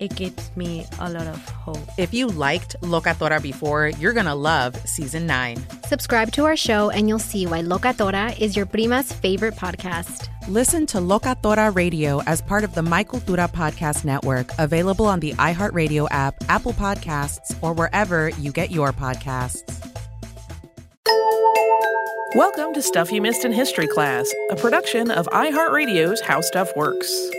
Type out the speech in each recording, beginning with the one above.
it gives me a lot of hope. If you liked Locatora before, you're going to love Season 9. Subscribe to our show, and you'll see why Locatora is your prima's favorite podcast. Listen to Locatora Radio as part of the My Cultura Podcast Network, available on the iHeartRadio app, Apple Podcasts, or wherever you get your podcasts. Welcome to Stuff You Missed in History Class, a production of iHeartRadio's How Stuff Works.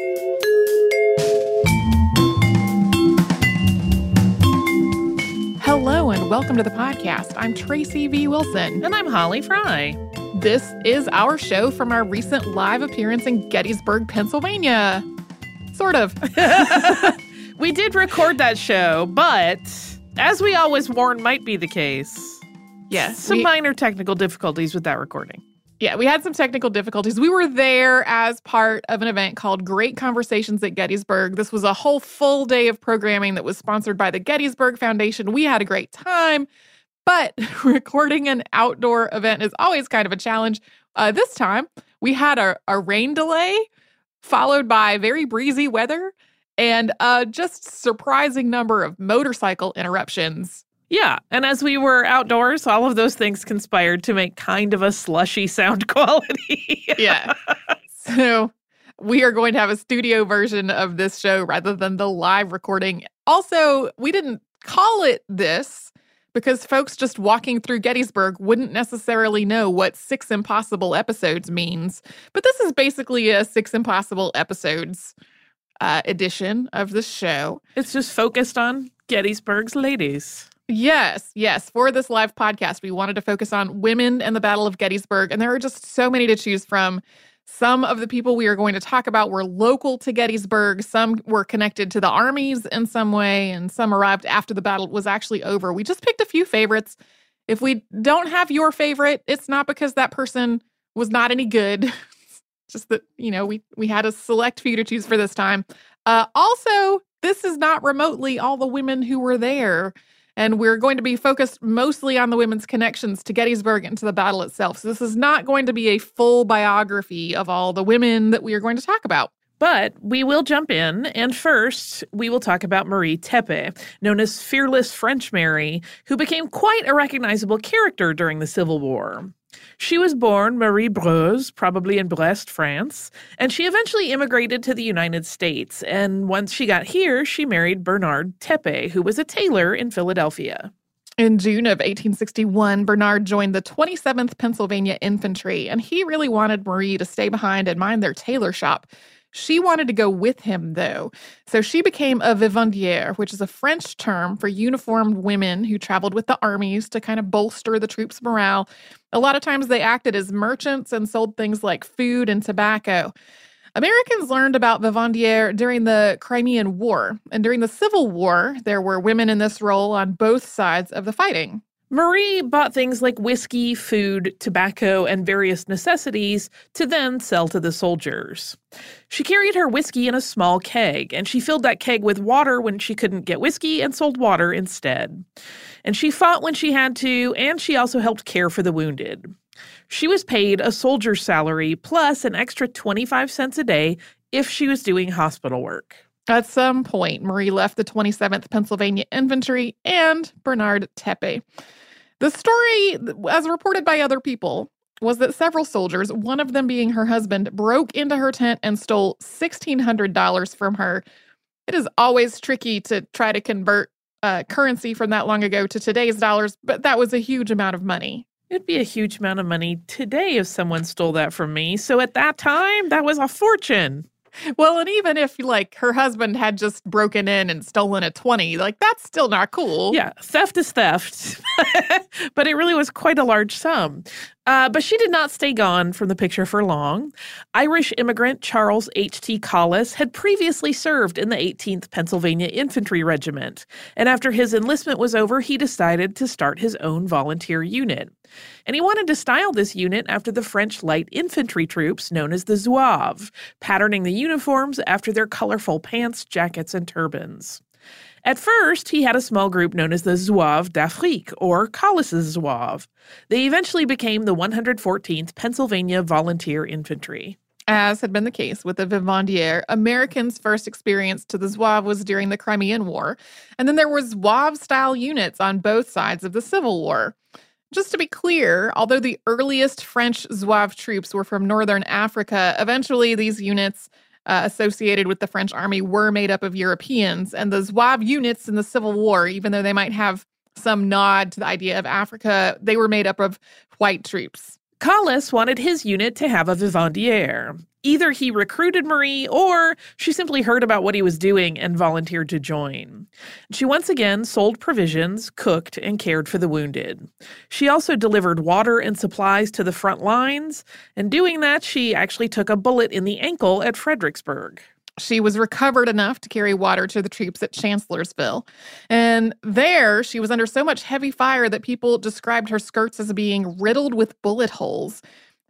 Hello and welcome to the podcast. I'm Tracy V. Wilson. And I'm Holly Fry. This is our show from our recent live appearance in Gettysburg, Pennsylvania. Sort of. we did record that show, but as we always warn might be the case, yes, some we, minor technical difficulties with that recording. Yeah, we had some technical difficulties. We were there as part of an event called Great Conversations at Gettysburg. This was a whole full day of programming that was sponsored by the Gettysburg Foundation. We had a great time, but recording an outdoor event is always kind of a challenge. Uh, this time, we had a, a rain delay followed by very breezy weather and a just surprising number of motorcycle interruptions yeah, and as we were outdoors, all of those things conspired to make kind of a slushy sound quality. yeah. So we are going to have a studio version of this show rather than the live recording. Also, we didn't call it this because folks just walking through Gettysburg wouldn't necessarily know what Six Impossible Episodes means. But this is basically a Six Impossible Episodes uh, edition of the show. It's just focused on Gettysburg's ladies. Yes, yes. For this live podcast, we wanted to focus on women and the Battle of Gettysburg. And there are just so many to choose from. Some of the people we are going to talk about were local to Gettysburg. Some were connected to the armies in some way, and some arrived after the battle was actually over. We just picked a few favorites. If we don't have your favorite, it's not because that person was not any good. just that, you know, we we had a select few to choose for this time. Uh, also, this is not remotely all the women who were there. And we're going to be focused mostly on the women's connections to Gettysburg and to the battle itself. So, this is not going to be a full biography of all the women that we are going to talk about. But we will jump in, and first, we will talk about Marie Tepe, known as Fearless French Mary, who became quite a recognizable character during the Civil War. She was born Marie Breuse, probably in Brest, France, and she eventually immigrated to the United States. And once she got here, she married Bernard Tepe, who was a tailor in Philadelphia. In June of 1861, Bernard joined the 27th Pennsylvania Infantry, and he really wanted Marie to stay behind and mind their tailor shop. She wanted to go with him, though. So she became a vivandière, which is a French term for uniformed women who traveled with the armies to kind of bolster the troops' morale. A lot of times they acted as merchants and sold things like food and tobacco. Americans learned about vivandière during the Crimean War, and during the Civil War, there were women in this role on both sides of the fighting. Marie bought things like whiskey, food, tobacco, and various necessities to then sell to the soldiers. She carried her whiskey in a small keg, and she filled that keg with water when she couldn't get whiskey and sold water instead. And she fought when she had to, and she also helped care for the wounded. She was paid a soldier's salary plus an extra 25 cents a day if she was doing hospital work. At some point, Marie left the 27th Pennsylvania Infantry and Bernard Tepe. The story, as reported by other people, was that several soldiers, one of them being her husband, broke into her tent and stole $1,600 from her. It is always tricky to try to convert uh, currency from that long ago to today's dollars, but that was a huge amount of money. It'd be a huge amount of money today if someone stole that from me. So at that time, that was a fortune. Well, and even if like her husband had just broken in and stolen a 20, like that's still not cool. Yeah, theft is theft. but it really was quite a large sum. Uh, but she did not stay gone from the picture for long. Irish immigrant Charles H.T. Collis had previously served in the 18th Pennsylvania Infantry Regiment, and after his enlistment was over, he decided to start his own volunteer unit. And he wanted to style this unit after the French light infantry troops known as the Zouaves, patterning the uniforms after their colorful pants, jackets, and turbans. At first, he had a small group known as the Zouaves d'Afrique, or Collis's Zouaves. They eventually became the 114th Pennsylvania Volunteer Infantry. As had been the case with the Vivandière, Americans' first experience to the Zouave was during the Crimean War, and then there were Zouave-style units on both sides of the Civil War. Just to be clear, although the earliest French Zouave troops were from northern Africa, eventually these units uh, associated with the French army were made up of Europeans. And the Zouave units in the Civil War, even though they might have some nod to the idea of Africa, they were made up of white troops. Collis wanted his unit to have a vivandière. Either he recruited Marie or she simply heard about what he was doing and volunteered to join. She once again sold provisions, cooked, and cared for the wounded. She also delivered water and supplies to the front lines, and doing that, she actually took a bullet in the ankle at Fredericksburg. She was recovered enough to carry water to the troops at Chancellorsville. And there, she was under so much heavy fire that people described her skirts as being riddled with bullet holes.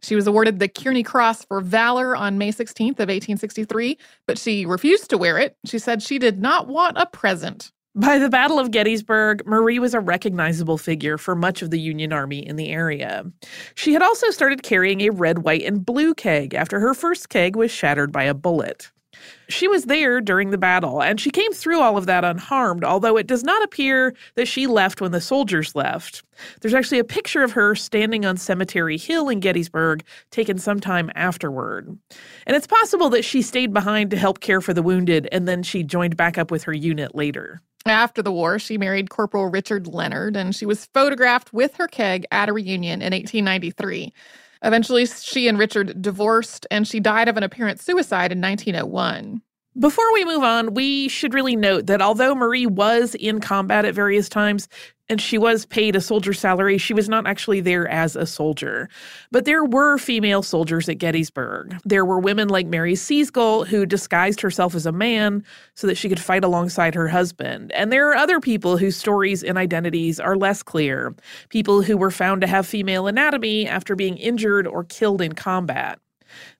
She was awarded the Kearny Cross for Valor on May 16th of 1863, but she refused to wear it. She said she did not want a present. By the Battle of Gettysburg, Marie was a recognizable figure for much of the Union Army in the area. She had also started carrying a red, white, and blue keg after her first keg was shattered by a bullet. She was there during the battle, and she came through all of that unharmed, although it does not appear that she left when the soldiers left. There's actually a picture of her standing on Cemetery Hill in Gettysburg, taken sometime afterward. And it's possible that she stayed behind to help care for the wounded, and then she joined back up with her unit later. After the war, she married Corporal Richard Leonard, and she was photographed with her keg at a reunion in 1893. Eventually, she and Richard divorced, and she died of an apparent suicide in 1901. Before we move on, we should really note that although Marie was in combat at various times and she was paid a soldier's salary, she was not actually there as a soldier. But there were female soldiers at Gettysburg. There were women like Mary Siezgle who disguised herself as a man so that she could fight alongside her husband. And there are other people whose stories and identities are less clear, people who were found to have female anatomy after being injured or killed in combat.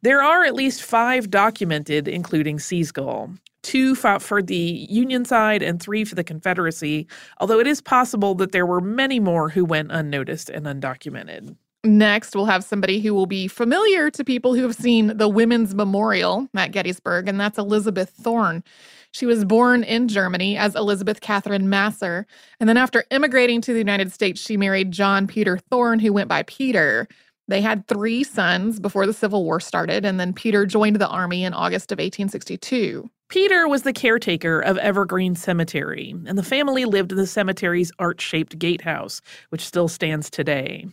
There are at least five documented, including Siezgle. Two fought for the Union side and three for the Confederacy, although it is possible that there were many more who went unnoticed and undocumented. Next, we'll have somebody who will be familiar to people who have seen the Women's Memorial at Gettysburg, and that's Elizabeth Thorne. She was born in Germany as Elizabeth Catherine Masser. And then, after immigrating to the United States, she married John Peter Thorne, who went by Peter. They had three sons before the Civil War started, and then Peter joined the army in August of 1862. Peter was the caretaker of Evergreen Cemetery, and the family lived in the cemetery's arch shaped gatehouse, which still stands today.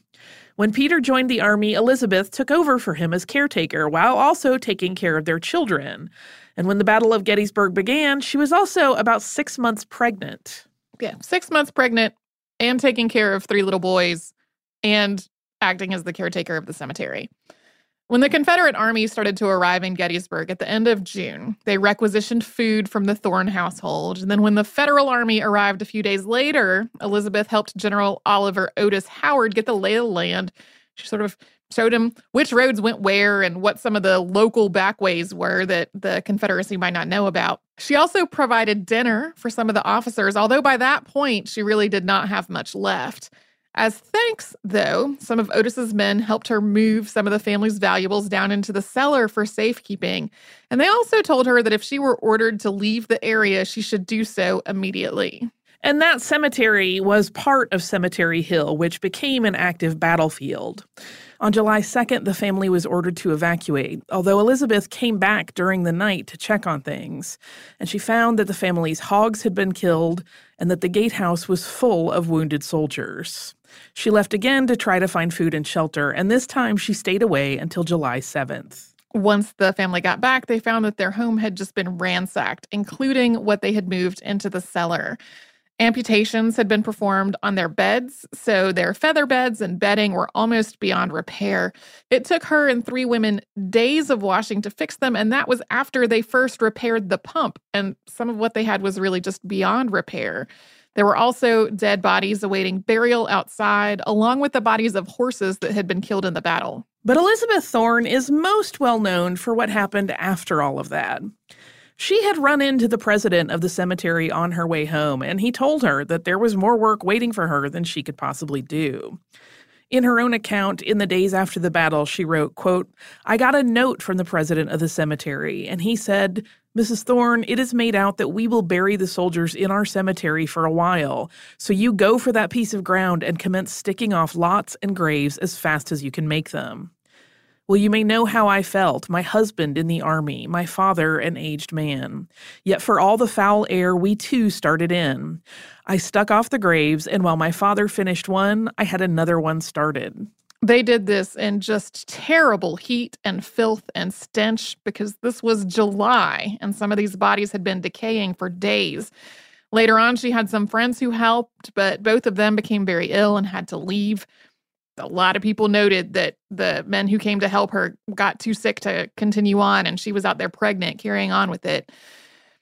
When Peter joined the army, Elizabeth took over for him as caretaker while also taking care of their children. And when the Battle of Gettysburg began, she was also about six months pregnant. Yeah, six months pregnant and taking care of three little boys and acting as the caretaker of the cemetery. When the Confederate Army started to arrive in Gettysburg at the end of June, they requisitioned food from the Thorne household. And then when the Federal Army arrived a few days later, Elizabeth helped General Oliver Otis Howard get the lay of land. She sort of showed him which roads went where and what some of the local backways were that the Confederacy might not know about. She also provided dinner for some of the officers, although by that point she really did not have much left. As thanks, though, some of Otis's men helped her move some of the family's valuables down into the cellar for safekeeping. And they also told her that if she were ordered to leave the area, she should do so immediately. And that cemetery was part of Cemetery Hill, which became an active battlefield. On July 2nd, the family was ordered to evacuate, although Elizabeth came back during the night to check on things. And she found that the family's hogs had been killed and that the gatehouse was full of wounded soldiers. She left again to try to find food and shelter, and this time she stayed away until July 7th. Once the family got back, they found that their home had just been ransacked, including what they had moved into the cellar. Amputations had been performed on their beds, so their feather beds and bedding were almost beyond repair. It took her and three women days of washing to fix them, and that was after they first repaired the pump, and some of what they had was really just beyond repair. There were also dead bodies awaiting burial outside, along with the bodies of horses that had been killed in the battle. But Elizabeth Thorne is most well known for what happened after all of that. She had run into the president of the cemetery on her way home, and he told her that there was more work waiting for her than she could possibly do. In her own account, in the days after the battle, she wrote, quote, I got a note from the president of the cemetery, and he said, Mrs. Thorne, it is made out that we will bury the soldiers in our cemetery for a while. So you go for that piece of ground and commence sticking off lots and graves as fast as you can make them. Well, you may know how I felt, my husband in the army, my father an aged man. Yet for all the foul air, we too started in. I stuck off the graves, and while my father finished one, I had another one started. They did this in just terrible heat and filth and stench because this was July and some of these bodies had been decaying for days. Later on, she had some friends who helped, but both of them became very ill and had to leave. A lot of people noted that the men who came to help her got too sick to continue on, and she was out there pregnant, carrying on with it.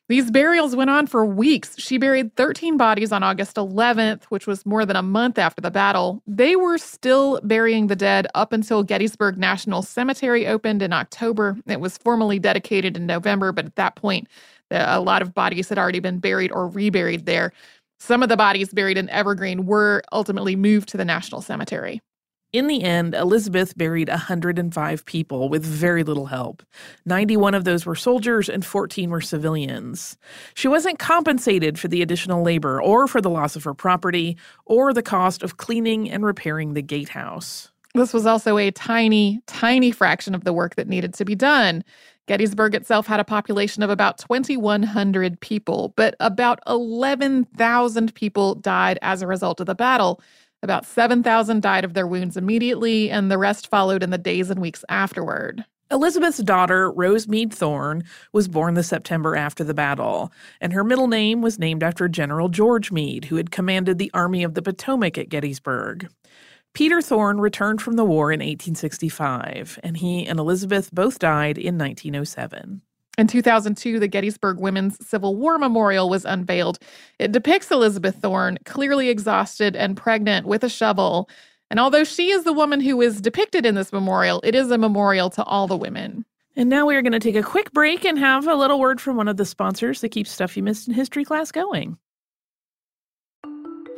These burials went on for weeks. She buried 13 bodies on August 11th, which was more than a month after the battle. They were still burying the dead up until Gettysburg National Cemetery opened in October. It was formally dedicated in November, but at that point, a lot of bodies had already been buried or reburied there. Some of the bodies buried in Evergreen were ultimately moved to the National Cemetery. In the end, Elizabeth buried 105 people with very little help. 91 of those were soldiers and 14 were civilians. She wasn't compensated for the additional labor or for the loss of her property or the cost of cleaning and repairing the gatehouse. This was also a tiny, tiny fraction of the work that needed to be done. Gettysburg itself had a population of about 2,100 people, but about 11,000 people died as a result of the battle. About 7,000 died of their wounds immediately, and the rest followed in the days and weeks afterward. Elizabeth's daughter, Rose Meade Thorne, was born the September after the battle, and her middle name was named after General George Meade, who had commanded the Army of the Potomac at Gettysburg. Peter Thorne returned from the war in 1865, and he and Elizabeth both died in 1907. In 2002, the Gettysburg Women's Civil War Memorial was unveiled. It depicts Elizabeth Thorne clearly exhausted and pregnant with a shovel. And although she is the woman who is depicted in this memorial, it is a memorial to all the women. And now we are going to take a quick break and have a little word from one of the sponsors that keeps Stuff You Missed in History class going.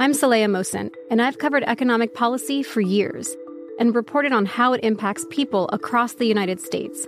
I'm Saleha Mohsin, and I've covered economic policy for years and reported on how it impacts people across the United States.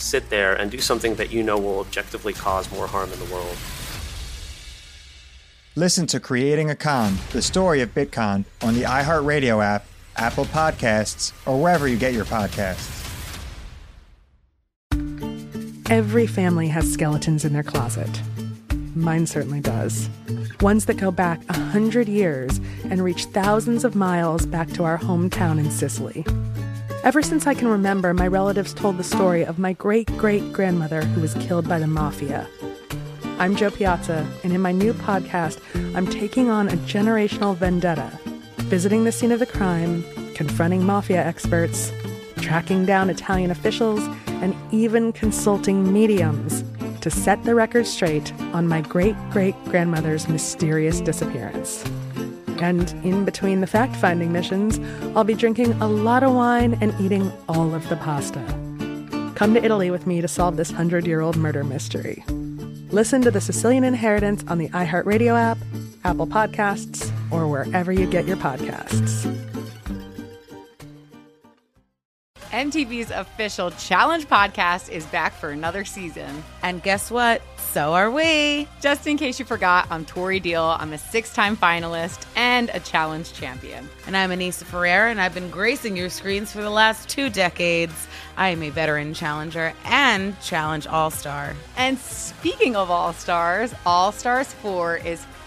sit there and do something that you know will objectively cause more harm in the world? Listen to Creating a Con, the story of Bitcon, on the iHeartRadio app Apple Podcasts, or wherever you get your podcasts. Every family has skeletons in their closet. Mine certainly does. Ones that go back a hundred years and reach thousands of miles back to our hometown in Sicily. Ever since I can remember, my relatives told the story of my great great grandmother who was killed by the mafia. I'm Jo Piazza, and in my new podcast, I'm taking on a generational vendetta visiting the scene of the crime, confronting mafia experts, tracking down Italian officials, and even consulting mediums to set the record straight on my great great grandmother's mysterious disappearance. And in between the fact finding missions, I'll be drinking a lot of wine and eating all of the pasta. Come to Italy with me to solve this hundred year old murder mystery. Listen to The Sicilian Inheritance on the iHeartRadio app, Apple Podcasts, or wherever you get your podcasts. MTV's official Challenge podcast is back for another season. And guess what? So are we. Just in case you forgot, I'm Tori Deal. I'm a six time finalist and a challenge champion. And I'm Aneesa Ferreira, and I've been gracing your screens for the last two decades. I am a veteran challenger and challenge all star. And speaking of all stars, All Stars 4 is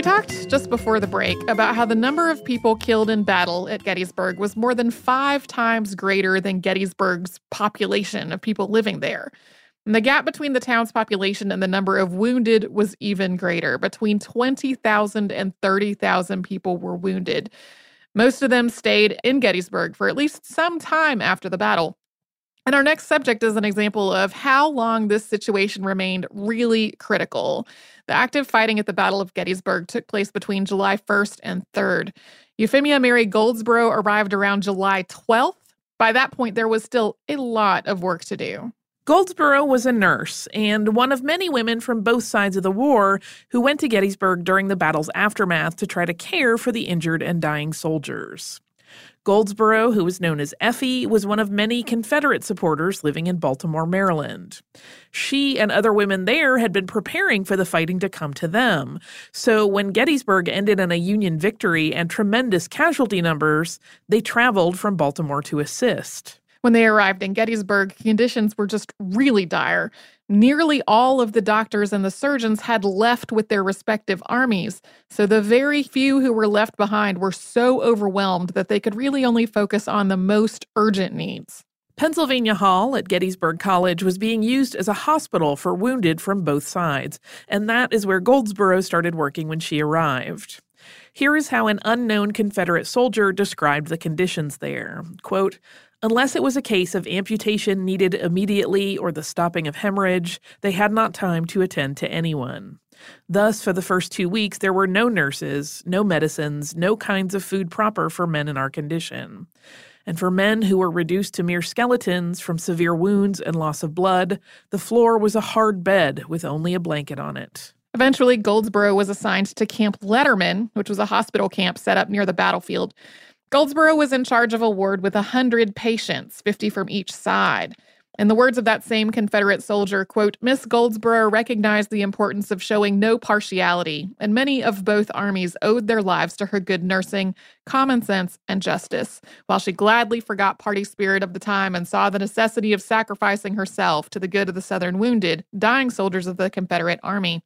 We talked just before the break about how the number of people killed in battle at Gettysburg was more than five times greater than Gettysburg's population of people living there. And the gap between the town's population and the number of wounded was even greater. Between 20,000 and 30,000 people were wounded. Most of them stayed in Gettysburg for at least some time after the battle. And our next subject is an example of how long this situation remained really critical. The active fighting at the Battle of Gettysburg took place between July 1st and 3rd. Euphemia Mary Goldsborough arrived around July 12th. By that point, there was still a lot of work to do. Goldsborough was a nurse and one of many women from both sides of the war who went to Gettysburg during the battle's aftermath to try to care for the injured and dying soldiers. Goldsborough, who was known as Effie, was one of many Confederate supporters living in Baltimore, Maryland. She and other women there had been preparing for the fighting to come to them. So when Gettysburg ended in a Union victory and tremendous casualty numbers, they traveled from Baltimore to assist. When they arrived in Gettysburg, conditions were just really dire. Nearly all of the doctors and the surgeons had left with their respective armies, so the very few who were left behind were so overwhelmed that they could really only focus on the most urgent needs. Pennsylvania Hall at Gettysburg College was being used as a hospital for wounded from both sides, and that is where Goldsborough started working when she arrived. Here is how an unknown Confederate soldier described the conditions there. Quote, Unless it was a case of amputation needed immediately or the stopping of hemorrhage, they had not time to attend to anyone. Thus, for the first two weeks, there were no nurses, no medicines, no kinds of food proper for men in our condition. And for men who were reduced to mere skeletons from severe wounds and loss of blood, the floor was a hard bed with only a blanket on it. Eventually, Goldsborough was assigned to Camp Letterman, which was a hospital camp set up near the battlefield. Goldsborough was in charge of a ward with 100 patients, 50 from each side. In the words of that same Confederate soldier, quote, Miss Goldsborough recognized the importance of showing no partiality, and many of both armies owed their lives to her good nursing, common sense, and justice, while she gladly forgot party spirit of the time and saw the necessity of sacrificing herself to the good of the Southern wounded, dying soldiers of the Confederate Army.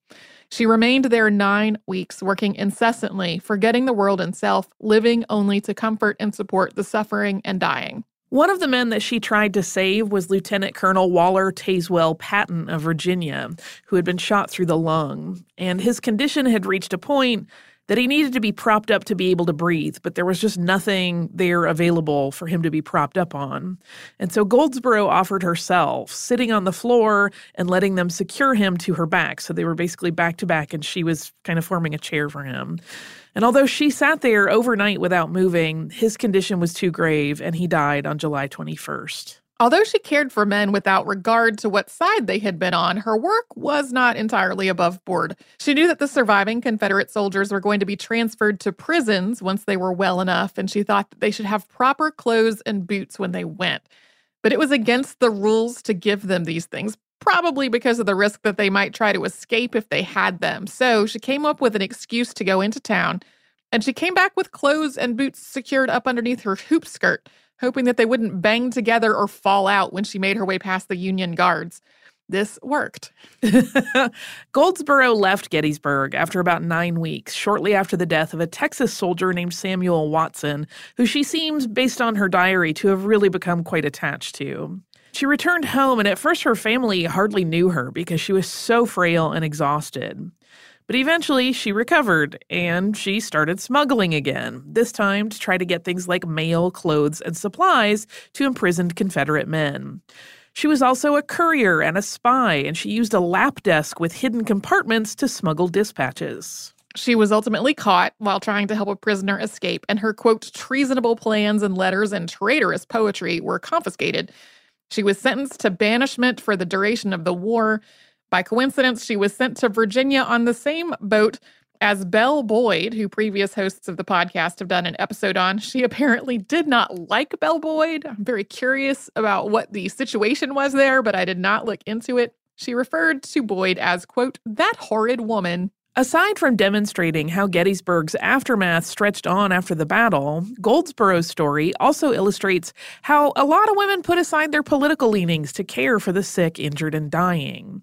She remained there nine weeks, working incessantly, forgetting the world and self, living only to comfort and support the suffering and dying. One of the men that she tried to save was Lieutenant Colonel Waller Tazewell Patton of Virginia, who had been shot through the lung. And his condition had reached a point that he needed to be propped up to be able to breathe, but there was just nothing there available for him to be propped up on. And so Goldsborough offered herself, sitting on the floor and letting them secure him to her back. So they were basically back to back, and she was kind of forming a chair for him. And although she sat there overnight without moving, his condition was too grave, and he died on July 21st. Although she cared for men without regard to what side they had been on, her work was not entirely above board. She knew that the surviving Confederate soldiers were going to be transferred to prisons once they were well enough, and she thought that they should have proper clothes and boots when they went. But it was against the rules to give them these things, probably because of the risk that they might try to escape if they had them. So she came up with an excuse to go into town, and she came back with clothes and boots secured up underneath her hoop skirt hoping that they wouldn't bang together or fall out when she made her way past the Union guards. This worked. Goldsborough left Gettysburg after about nine weeks, shortly after the death of a Texas soldier named Samuel Watson, who she seems, based on her diary, to have really become quite attached to. She returned home, and at first her family hardly knew her because she was so frail and exhausted. But eventually she recovered and she started smuggling again, this time to try to get things like mail, clothes, and supplies to imprisoned Confederate men. She was also a courier and a spy, and she used a lap desk with hidden compartments to smuggle dispatches. She was ultimately caught while trying to help a prisoner escape, and her quote, treasonable plans and letters and traitorous poetry were confiscated. She was sentenced to banishment for the duration of the war, by coincidence, she was sent to Virginia on the same boat as Belle Boyd, who previous hosts of the podcast have done an episode on. She apparently did not like Belle Boyd. I'm very curious about what the situation was there, but I did not look into it. She referred to Boyd as, quote, that horrid woman. Aside from demonstrating how Gettysburg's aftermath stretched on after the battle, Goldsborough's story also illustrates how a lot of women put aside their political leanings to care for the sick, injured, and dying.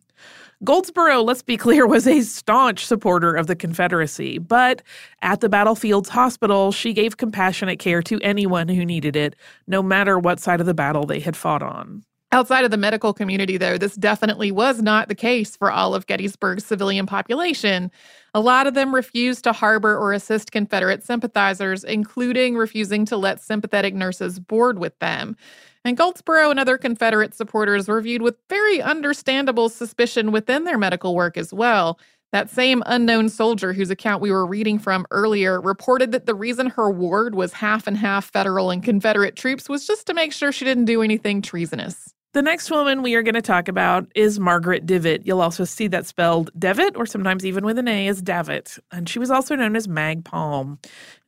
Goldsborough, let's be clear, was a staunch supporter of the Confederacy, but at the battlefield's hospital, she gave compassionate care to anyone who needed it, no matter what side of the battle they had fought on. Outside of the medical community, though, this definitely was not the case for all of Gettysburg's civilian population. A lot of them refused to harbor or assist Confederate sympathizers, including refusing to let sympathetic nurses board with them. And Goldsborough and other Confederate supporters were viewed with very understandable suspicion within their medical work as well. That same unknown soldier whose account we were reading from earlier reported that the reason her ward was half and half Federal and Confederate troops was just to make sure she didn't do anything treasonous. The next woman we are going to talk about is Margaret Divitt. You'll also see that spelled Devitt, or sometimes even with an A, as Davitt. And she was also known as Mag Palm.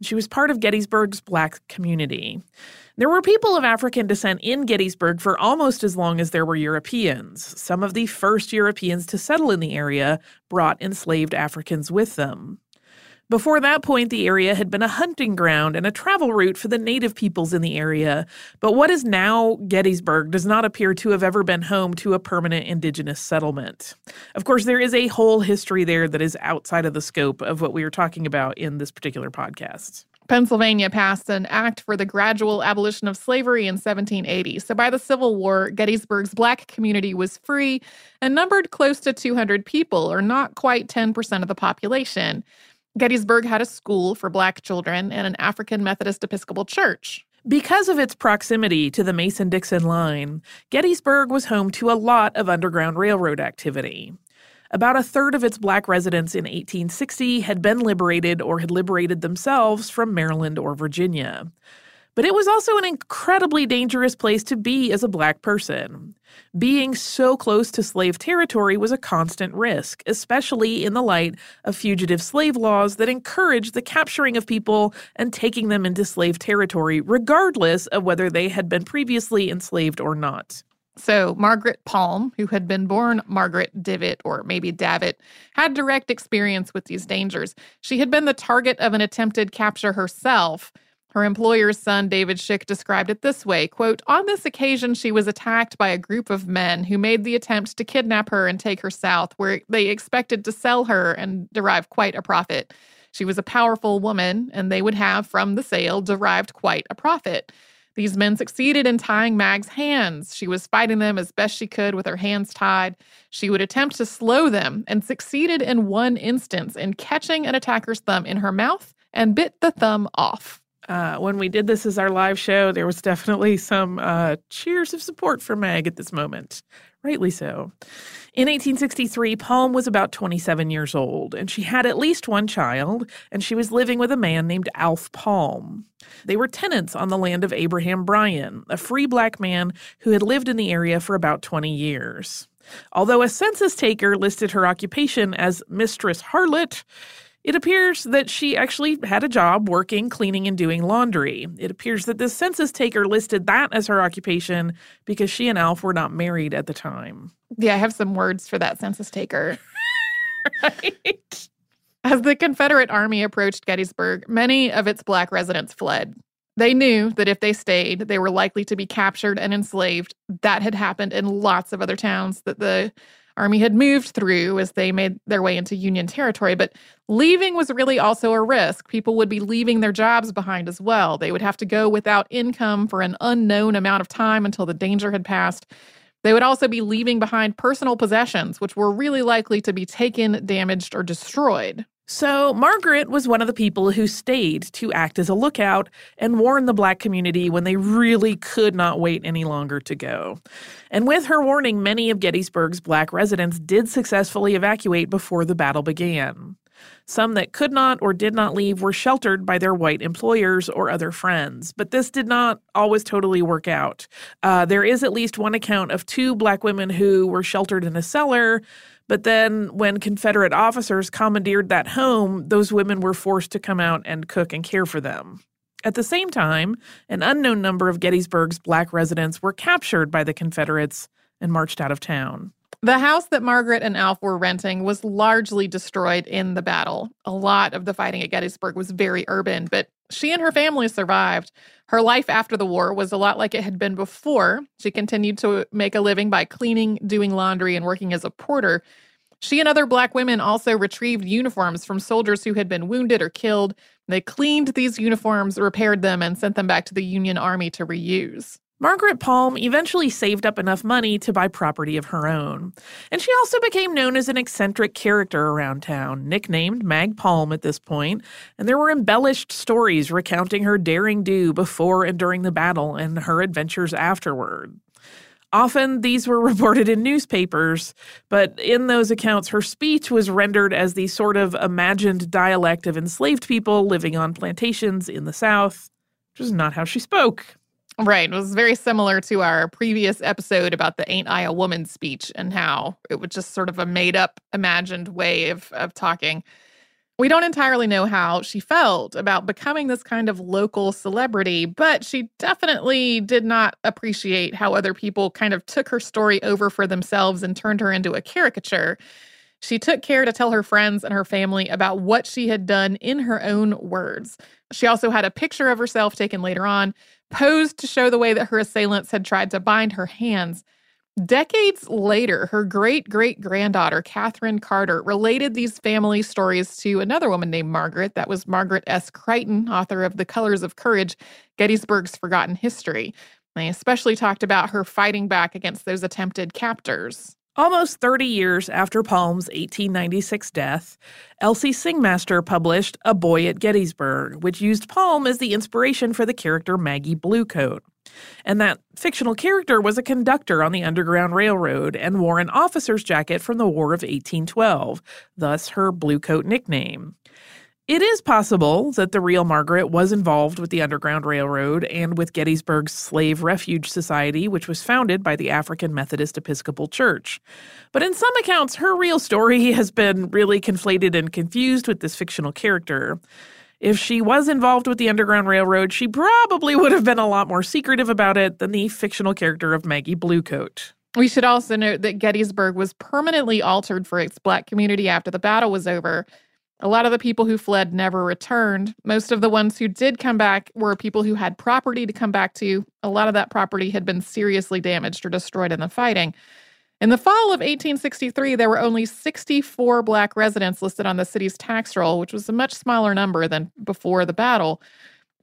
She was part of Gettysburg's black community. There were people of African descent in Gettysburg for almost as long as there were Europeans. Some of the first Europeans to settle in the area brought enslaved Africans with them. Before that point, the area had been a hunting ground and a travel route for the native peoples in the area. But what is now Gettysburg does not appear to have ever been home to a permanent indigenous settlement. Of course, there is a whole history there that is outside of the scope of what we are talking about in this particular podcast. Pennsylvania passed an act for the gradual abolition of slavery in 1780. So by the Civil War, Gettysburg's black community was free and numbered close to 200 people, or not quite 10% of the population. Gettysburg had a school for black children and an African Methodist Episcopal church. Because of its proximity to the Mason Dixon line, Gettysburg was home to a lot of Underground Railroad activity. About a third of its black residents in 1860 had been liberated or had liberated themselves from Maryland or Virginia. But it was also an incredibly dangerous place to be as a black person. Being so close to slave territory was a constant risk, especially in the light of fugitive slave laws that encouraged the capturing of people and taking them into slave territory, regardless of whether they had been previously enslaved or not. So, Margaret Palm, who had been born Margaret Divitt or maybe Davitt, had direct experience with these dangers. She had been the target of an attempted capture herself. Her employer's son, David Schick, described it this way quote, On this occasion, she was attacked by a group of men who made the attempt to kidnap her and take her south, where they expected to sell her and derive quite a profit. She was a powerful woman, and they would have, from the sale, derived quite a profit. These men succeeded in tying Mag's hands. She was fighting them as best she could with her hands tied. She would attempt to slow them and succeeded in one instance in catching an attacker's thumb in her mouth and bit the thumb off. Uh, when we did this as our live show, there was definitely some uh, cheers of support for Meg at this moment. Rightly so. In 1863, Palm was about 27 years old, and she had at least one child, and she was living with a man named Alf Palm. They were tenants on the land of Abraham Bryan, a free black man who had lived in the area for about 20 years. Although a census taker listed her occupation as Mistress Harlot, it appears that she actually had a job working, cleaning, and doing laundry. It appears that this census taker listed that as her occupation because she and Alf were not married at the time. Yeah, I have some words for that census taker. right. As the Confederate Army approached Gettysburg, many of its black residents fled. They knew that if they stayed, they were likely to be captured and enslaved. That had happened in lots of other towns that the army had moved through as they made their way into Union territory. But leaving was really also a risk. People would be leaving their jobs behind as well. They would have to go without income for an unknown amount of time until the danger had passed. They would also be leaving behind personal possessions, which were really likely to be taken, damaged, or destroyed. So, Margaret was one of the people who stayed to act as a lookout and warn the black community when they really could not wait any longer to go. And with her warning, many of Gettysburg's black residents did successfully evacuate before the battle began. Some that could not or did not leave were sheltered by their white employers or other friends, but this did not always totally work out. Uh, there is at least one account of two black women who were sheltered in a cellar but then, when Confederate officers commandeered that home, those women were forced to come out and cook and care for them. At the same time, an unknown number of Gettysburg's black residents were captured by the Confederates and marched out of town. The house that Margaret and Alf were renting was largely destroyed in the battle. A lot of the fighting at Gettysburg was very urban, but she and her family survived. Her life after the war was a lot like it had been before. She continued to make a living by cleaning, doing laundry, and working as a porter. She and other black women also retrieved uniforms from soldiers who had been wounded or killed. They cleaned these uniforms, repaired them, and sent them back to the Union Army to reuse. Margaret Palm eventually saved up enough money to buy property of her own. And she also became known as an eccentric character around town, nicknamed Mag Palm at this point, and there were embellished stories recounting her daring do before and during the battle and her adventures afterward. Often these were reported in newspapers, but in those accounts, her speech was rendered as the sort of imagined dialect of enslaved people living on plantations in the South, which is not how she spoke. Right. It was very similar to our previous episode about the Ain't I a Woman speech and how it was just sort of a made up, imagined way of, of talking. We don't entirely know how she felt about becoming this kind of local celebrity, but she definitely did not appreciate how other people kind of took her story over for themselves and turned her into a caricature. She took care to tell her friends and her family about what she had done in her own words. She also had a picture of herself taken later on, posed to show the way that her assailants had tried to bind her hands. Decades later, her great great granddaughter, Catherine Carter, related these family stories to another woman named Margaret. That was Margaret S. Creighton, author of The Colors of Courage Gettysburg's Forgotten History. They especially talked about her fighting back against those attempted captors. Almost 30 years after Palm's 1896 death, Elsie Singmaster published A Boy at Gettysburg, which used Palm as the inspiration for the character Maggie Bluecoat. And that fictional character was a conductor on the Underground Railroad and wore an officer's jacket from the War of 1812, thus her Bluecoat nickname. It is possible that the real Margaret was involved with the Underground Railroad and with Gettysburg's Slave Refuge Society, which was founded by the African Methodist Episcopal Church. But in some accounts, her real story has been really conflated and confused with this fictional character. If she was involved with the Underground Railroad, she probably would have been a lot more secretive about it than the fictional character of Maggie Bluecoat. We should also note that Gettysburg was permanently altered for its black community after the battle was over. A lot of the people who fled never returned. Most of the ones who did come back were people who had property to come back to. A lot of that property had been seriously damaged or destroyed in the fighting. In the fall of 1863, there were only 64 black residents listed on the city's tax roll, which was a much smaller number than before the battle.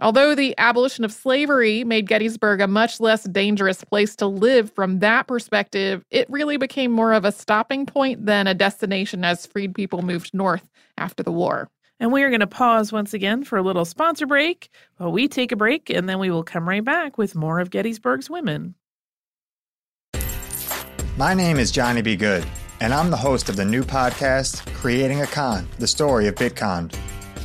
Although the abolition of slavery made Gettysburg a much less dangerous place to live from that perspective, it really became more of a stopping point than a destination as freed people moved north after the war. And we are going to pause once again for a little sponsor break while we take a break, and then we will come right back with more of Gettysburg's women. My name is Johnny B. Good, and I'm the host of the new podcast, Creating a Con The Story of Bitcon.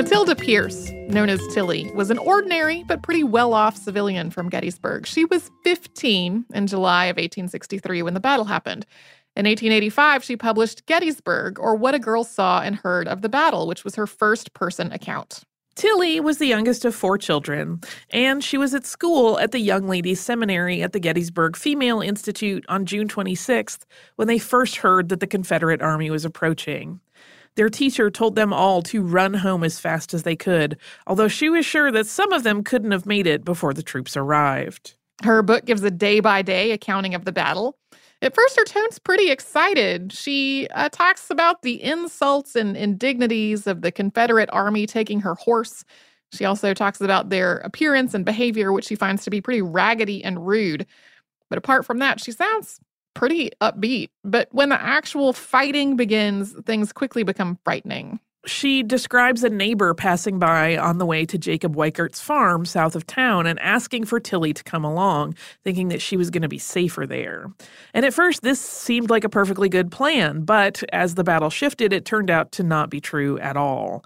Matilda Pierce, known as Tilly, was an ordinary but pretty well off civilian from Gettysburg. She was 15 in July of 1863 when the battle happened. In 1885, she published Gettysburg, or What a Girl Saw and Heard of the Battle, which was her first person account. Tilly was the youngest of four children, and she was at school at the Young Ladies Seminary at the Gettysburg Female Institute on June 26th when they first heard that the Confederate Army was approaching. Their teacher told them all to run home as fast as they could, although she was sure that some of them couldn't have made it before the troops arrived. Her book gives a day by day accounting of the battle. At first, her tone's pretty excited. She uh, talks about the insults and indignities of the Confederate Army taking her horse. She also talks about their appearance and behavior, which she finds to be pretty raggedy and rude. But apart from that, she sounds pretty upbeat. But when the actual fighting begins, things quickly become frightening. She describes a neighbor passing by on the way to Jacob Weikert's farm south of town and asking for Tilly to come along, thinking that she was going to be safer there. And at first, this seemed like a perfectly good plan, but as the battle shifted, it turned out to not be true at all.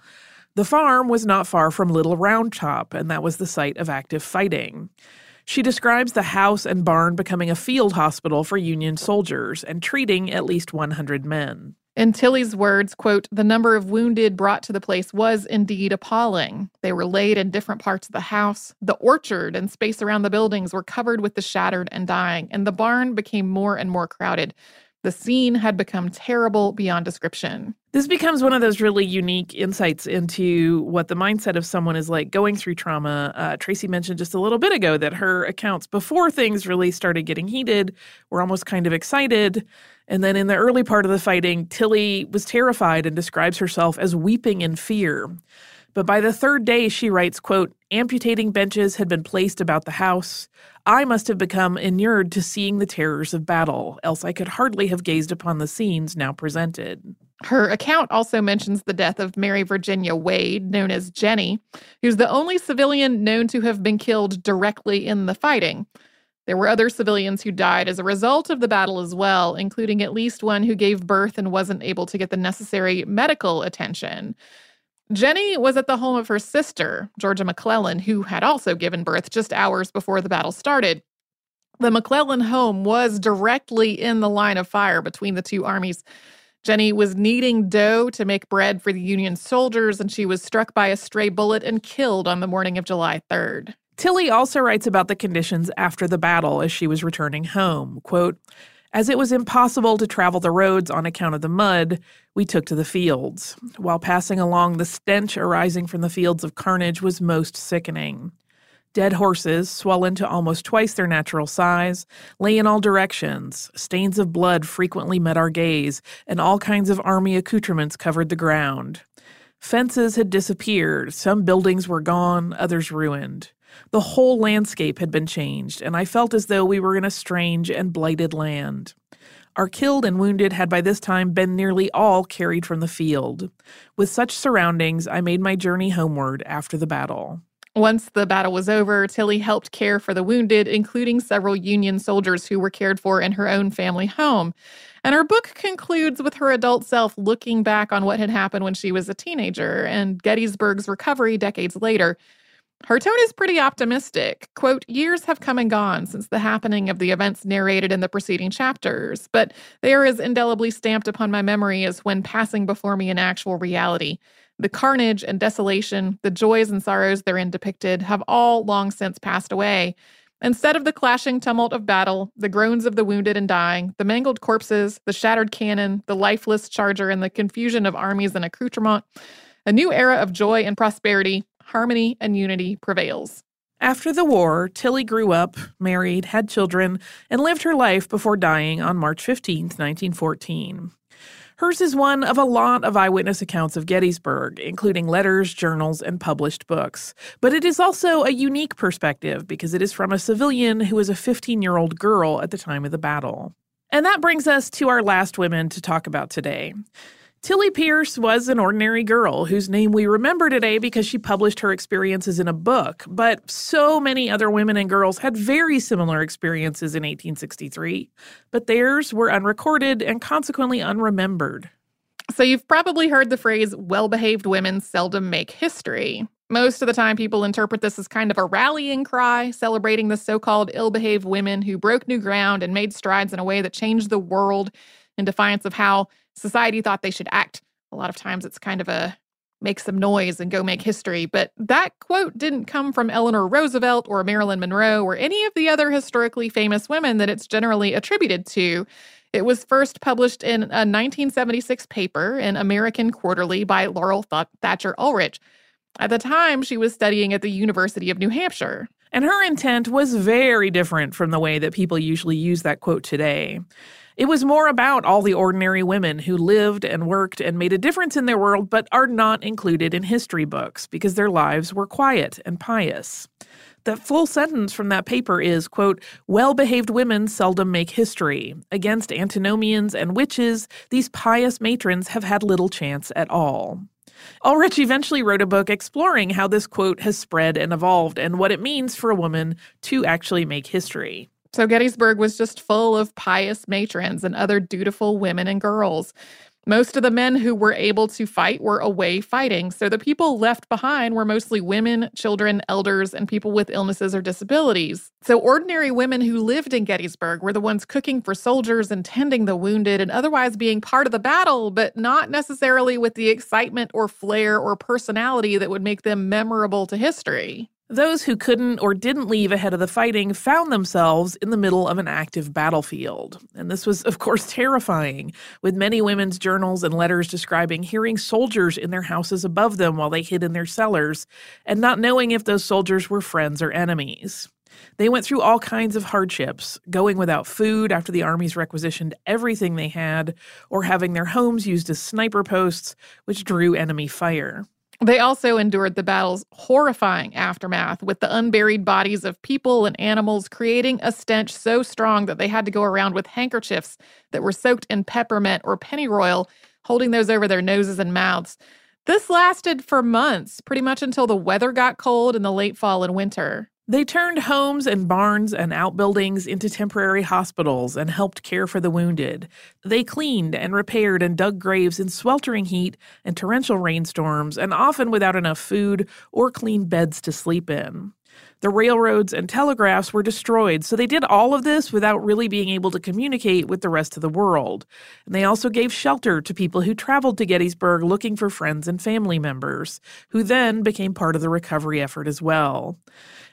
The farm was not far from Little Round Top, and that was the site of active fighting. She describes the house and barn becoming a field hospital for Union soldiers and treating at least 100 men. In Tilly's words, quote, the number of wounded brought to the place was indeed appalling. They were laid in different parts of the house. The orchard and space around the buildings were covered with the shattered and dying, and the barn became more and more crowded. The scene had become terrible beyond description. This becomes one of those really unique insights into what the mindset of someone is like going through trauma. Uh, Tracy mentioned just a little bit ago that her accounts before things really started getting heated were almost kind of excited. And then in the early part of the fighting, Tilly was terrified and describes herself as weeping in fear. But by the third day, she writes, quote, amputating benches had been placed about the house. I must have become inured to seeing the terrors of battle, else I could hardly have gazed upon the scenes now presented. Her account also mentions the death of Mary Virginia Wade, known as Jenny, who's the only civilian known to have been killed directly in the fighting. There were other civilians who died as a result of the battle as well, including at least one who gave birth and wasn't able to get the necessary medical attention. Jenny was at the home of her sister, Georgia McClellan, who had also given birth just hours before the battle started. The McClellan home was directly in the line of fire between the two armies. Jenny was kneading dough to make bread for the Union soldiers, and she was struck by a stray bullet and killed on the morning of July 3rd. Tilly also writes about the conditions after the battle as she was returning home. Quote, as it was impossible to travel the roads on account of the mud, we took to the fields. While passing along, the stench arising from the fields of carnage was most sickening. Dead horses, swollen to almost twice their natural size, lay in all directions. Stains of blood frequently met our gaze, and all kinds of army accoutrements covered the ground. Fences had disappeared, some buildings were gone, others ruined. The whole landscape had been changed, and I felt as though we were in a strange and blighted land. Our killed and wounded had by this time been nearly all carried from the field. With such surroundings, I made my journey homeward after the battle. Once the battle was over, Tilly helped care for the wounded, including several Union soldiers who were cared for in her own family home. And her book concludes with her adult self looking back on what had happened when she was a teenager and Gettysburg's recovery decades later. Her tone is pretty optimistic. Quote, years have come and gone since the happening of the events narrated in the preceding chapters, but they are as indelibly stamped upon my memory as when passing before me in actual reality. The carnage and desolation, the joys and sorrows therein depicted, have all long since passed away. Instead of the clashing tumult of battle, the groans of the wounded and dying, the mangled corpses, the shattered cannon, the lifeless charger, and the confusion of armies and accoutrement, a new era of joy and prosperity, harmony and unity prevails. After the war, Tilly grew up, married, had children, and lived her life before dying on March 15, 1914. Hers is one of a lot of eyewitness accounts of Gettysburg, including letters, journals, and published books. But it is also a unique perspective because it is from a civilian who was a 15 year old girl at the time of the battle. And that brings us to our last women to talk about today. Tilly Pierce was an ordinary girl whose name we remember today because she published her experiences in a book, but so many other women and girls had very similar experiences in 1863, but theirs were unrecorded and consequently unremembered. So, you've probably heard the phrase, well behaved women seldom make history. Most of the time, people interpret this as kind of a rallying cry, celebrating the so called ill behaved women who broke new ground and made strides in a way that changed the world in defiance of how society thought they should act. A lot of times it's kind of a make some noise and go make history. But that quote didn't come from Eleanor Roosevelt or Marilyn Monroe or any of the other historically famous women that it's generally attributed to. It was first published in a 1976 paper in American Quarterly by Laurel Th- Thatcher Ulrich. At the time, she was studying at the University of New Hampshire. And her intent was very different from the way that people usually use that quote today. It was more about all the ordinary women who lived and worked and made a difference in their world, but are not included in history books because their lives were quiet and pious. The full sentence from that paper is, quote, well-behaved women seldom make history. Against antinomians and witches, these pious matrons have had little chance at all. Ulrich eventually wrote a book exploring how this quote has spread and evolved and what it means for a woman to actually make history. So Gettysburg was just full of pious matrons and other dutiful women and girls. Most of the men who were able to fight were away fighting, so the people left behind were mostly women, children, elders, and people with illnesses or disabilities. So, ordinary women who lived in Gettysburg were the ones cooking for soldiers and tending the wounded and otherwise being part of the battle, but not necessarily with the excitement or flair or personality that would make them memorable to history. Those who couldn't or didn't leave ahead of the fighting found themselves in the middle of an active battlefield. And this was, of course, terrifying, with many women's journals and letters describing hearing soldiers in their houses above them while they hid in their cellars, and not knowing if those soldiers were friends or enemies. They went through all kinds of hardships, going without food after the armies requisitioned everything they had, or having their homes used as sniper posts, which drew enemy fire. They also endured the battle's horrifying aftermath with the unburied bodies of people and animals creating a stench so strong that they had to go around with handkerchiefs that were soaked in peppermint or pennyroyal, holding those over their noses and mouths. This lasted for months, pretty much until the weather got cold in the late fall and winter. They turned homes and barns and outbuildings into temporary hospitals and helped care for the wounded. They cleaned and repaired and dug graves in sweltering heat and torrential rainstorms, and often without enough food or clean beds to sleep in. The railroads and telegraphs were destroyed, so they did all of this without really being able to communicate with the rest of the world. And they also gave shelter to people who traveled to Gettysburg looking for friends and family members, who then became part of the recovery effort as well.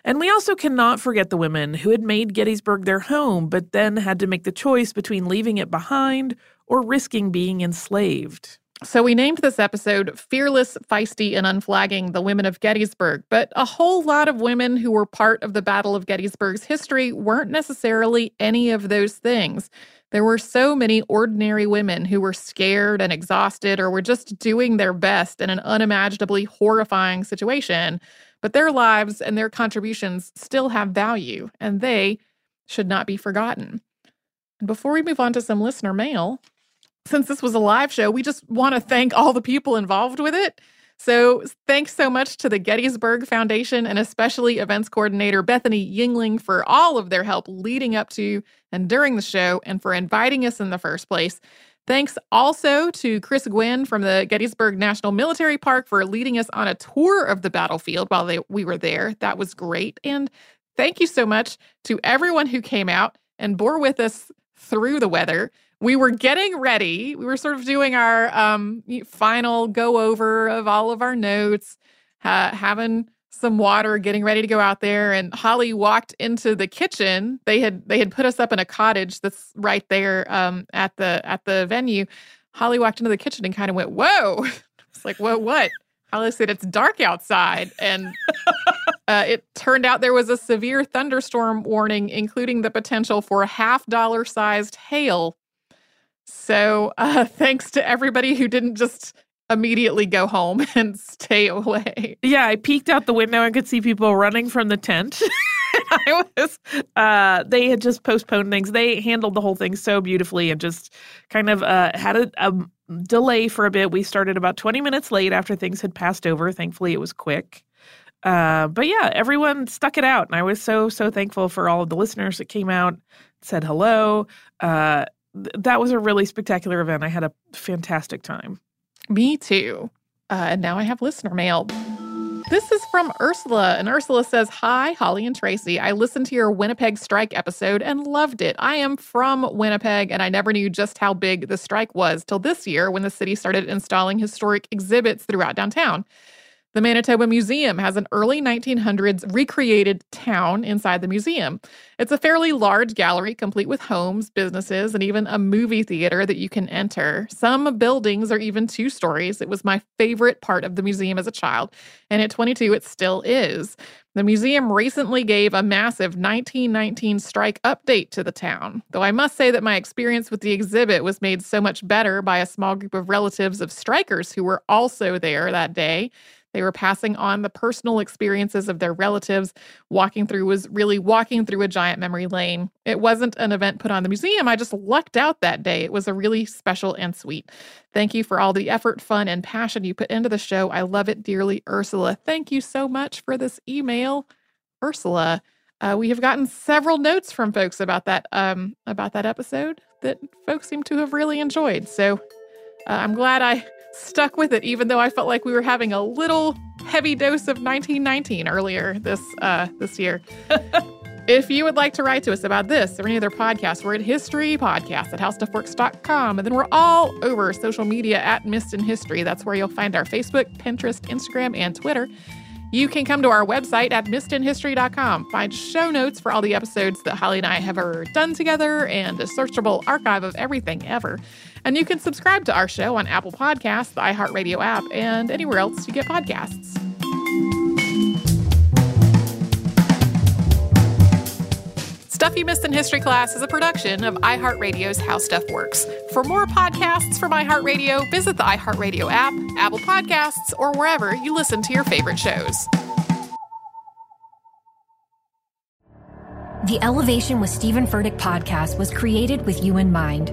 And we also cannot forget the women who had made Gettysburg their home, but then had to make the choice between leaving it behind or risking being enslaved. So, we named this episode Fearless, Feisty, and Unflagging the Women of Gettysburg, but a whole lot of women who were part of the Battle of Gettysburg's history weren't necessarily any of those things. There were so many ordinary women who were scared and exhausted or were just doing their best in an unimaginably horrifying situation. But their lives and their contributions still have value, and they should not be forgotten. And before we move on to some listener mail, since this was a live show, we just want to thank all the people involved with it. So, thanks so much to the Gettysburg Foundation and especially events coordinator Bethany Yingling for all of their help leading up to and during the show and for inviting us in the first place. Thanks also to Chris Gwynn from the Gettysburg National Military Park for leading us on a tour of the battlefield while they, we were there. That was great. And thank you so much to everyone who came out and bore with us through the weather. We were getting ready. We were sort of doing our um, final go over of all of our notes, uh, having some water, getting ready to go out there. And Holly walked into the kitchen. They had they had put us up in a cottage that's right there um, at the at the venue. Holly walked into the kitchen and kind of went, "Whoa!" It's like, "Whoa, what?" Holly said, "It's dark outside," and uh, it turned out there was a severe thunderstorm warning, including the potential for half dollar sized hail. So, uh, thanks to everybody who didn't just immediately go home and stay away. Yeah, I peeked out the window and could see people running from the tent. I was uh they had just postponed things. They handled the whole thing so beautifully and just kind of uh had a, a delay for a bit. We started about 20 minutes late after things had passed over. Thankfully it was quick. Uh, but yeah, everyone stuck it out, and I was so so thankful for all of the listeners that came out, said hello. Uh, th- that was a really spectacular event. I had a fantastic time. Me too. Uh, and now I have listener mail. This is from Ursula, and Ursula says, Hi, Holly and Tracy. I listened to your Winnipeg strike episode and loved it. I am from Winnipeg, and I never knew just how big the strike was till this year when the city started installing historic exhibits throughout downtown. The Manitoba Museum has an early 1900s recreated town inside the museum. It's a fairly large gallery complete with homes, businesses, and even a movie theater that you can enter. Some buildings are even two stories. It was my favorite part of the museum as a child, and at 22, it still is. The museum recently gave a massive 1919 strike update to the town, though I must say that my experience with the exhibit was made so much better by a small group of relatives of strikers who were also there that day. They were passing on the personal experiences of their relatives. Walking through was really walking through a giant memory lane. It wasn't an event put on the museum. I just lucked out that day. It was a really special and sweet. Thank you for all the effort, fun, and passion you put into the show. I love it dearly, Ursula. Thank you so much for this email, Ursula. Uh, we have gotten several notes from folks about that um, about that episode that folks seem to have really enjoyed. So uh, I'm glad I stuck with it, even though I felt like we were having a little heavy dose of 1919 earlier this uh, this year. if you would like to write to us about this or any other podcast, we're at History Podcast at HowStuffWorks.com. And then we're all over social media at Missed in History. That's where you'll find our Facebook, Pinterest, Instagram, and Twitter. You can come to our website at missedinhistory.com, find show notes for all the episodes that Holly and I have ever done together, and a searchable archive of everything ever. And you can subscribe to our show on Apple Podcasts, the iHeartRadio app, and anywhere else you get podcasts. Stuff You Missed in History Class is a production of iHeartRadio's How Stuff Works. For more podcasts from iHeartRadio, visit the iHeartRadio app, Apple Podcasts, or wherever you listen to your favorite shows. The Elevation with Stephen Furtick podcast was created with you in mind.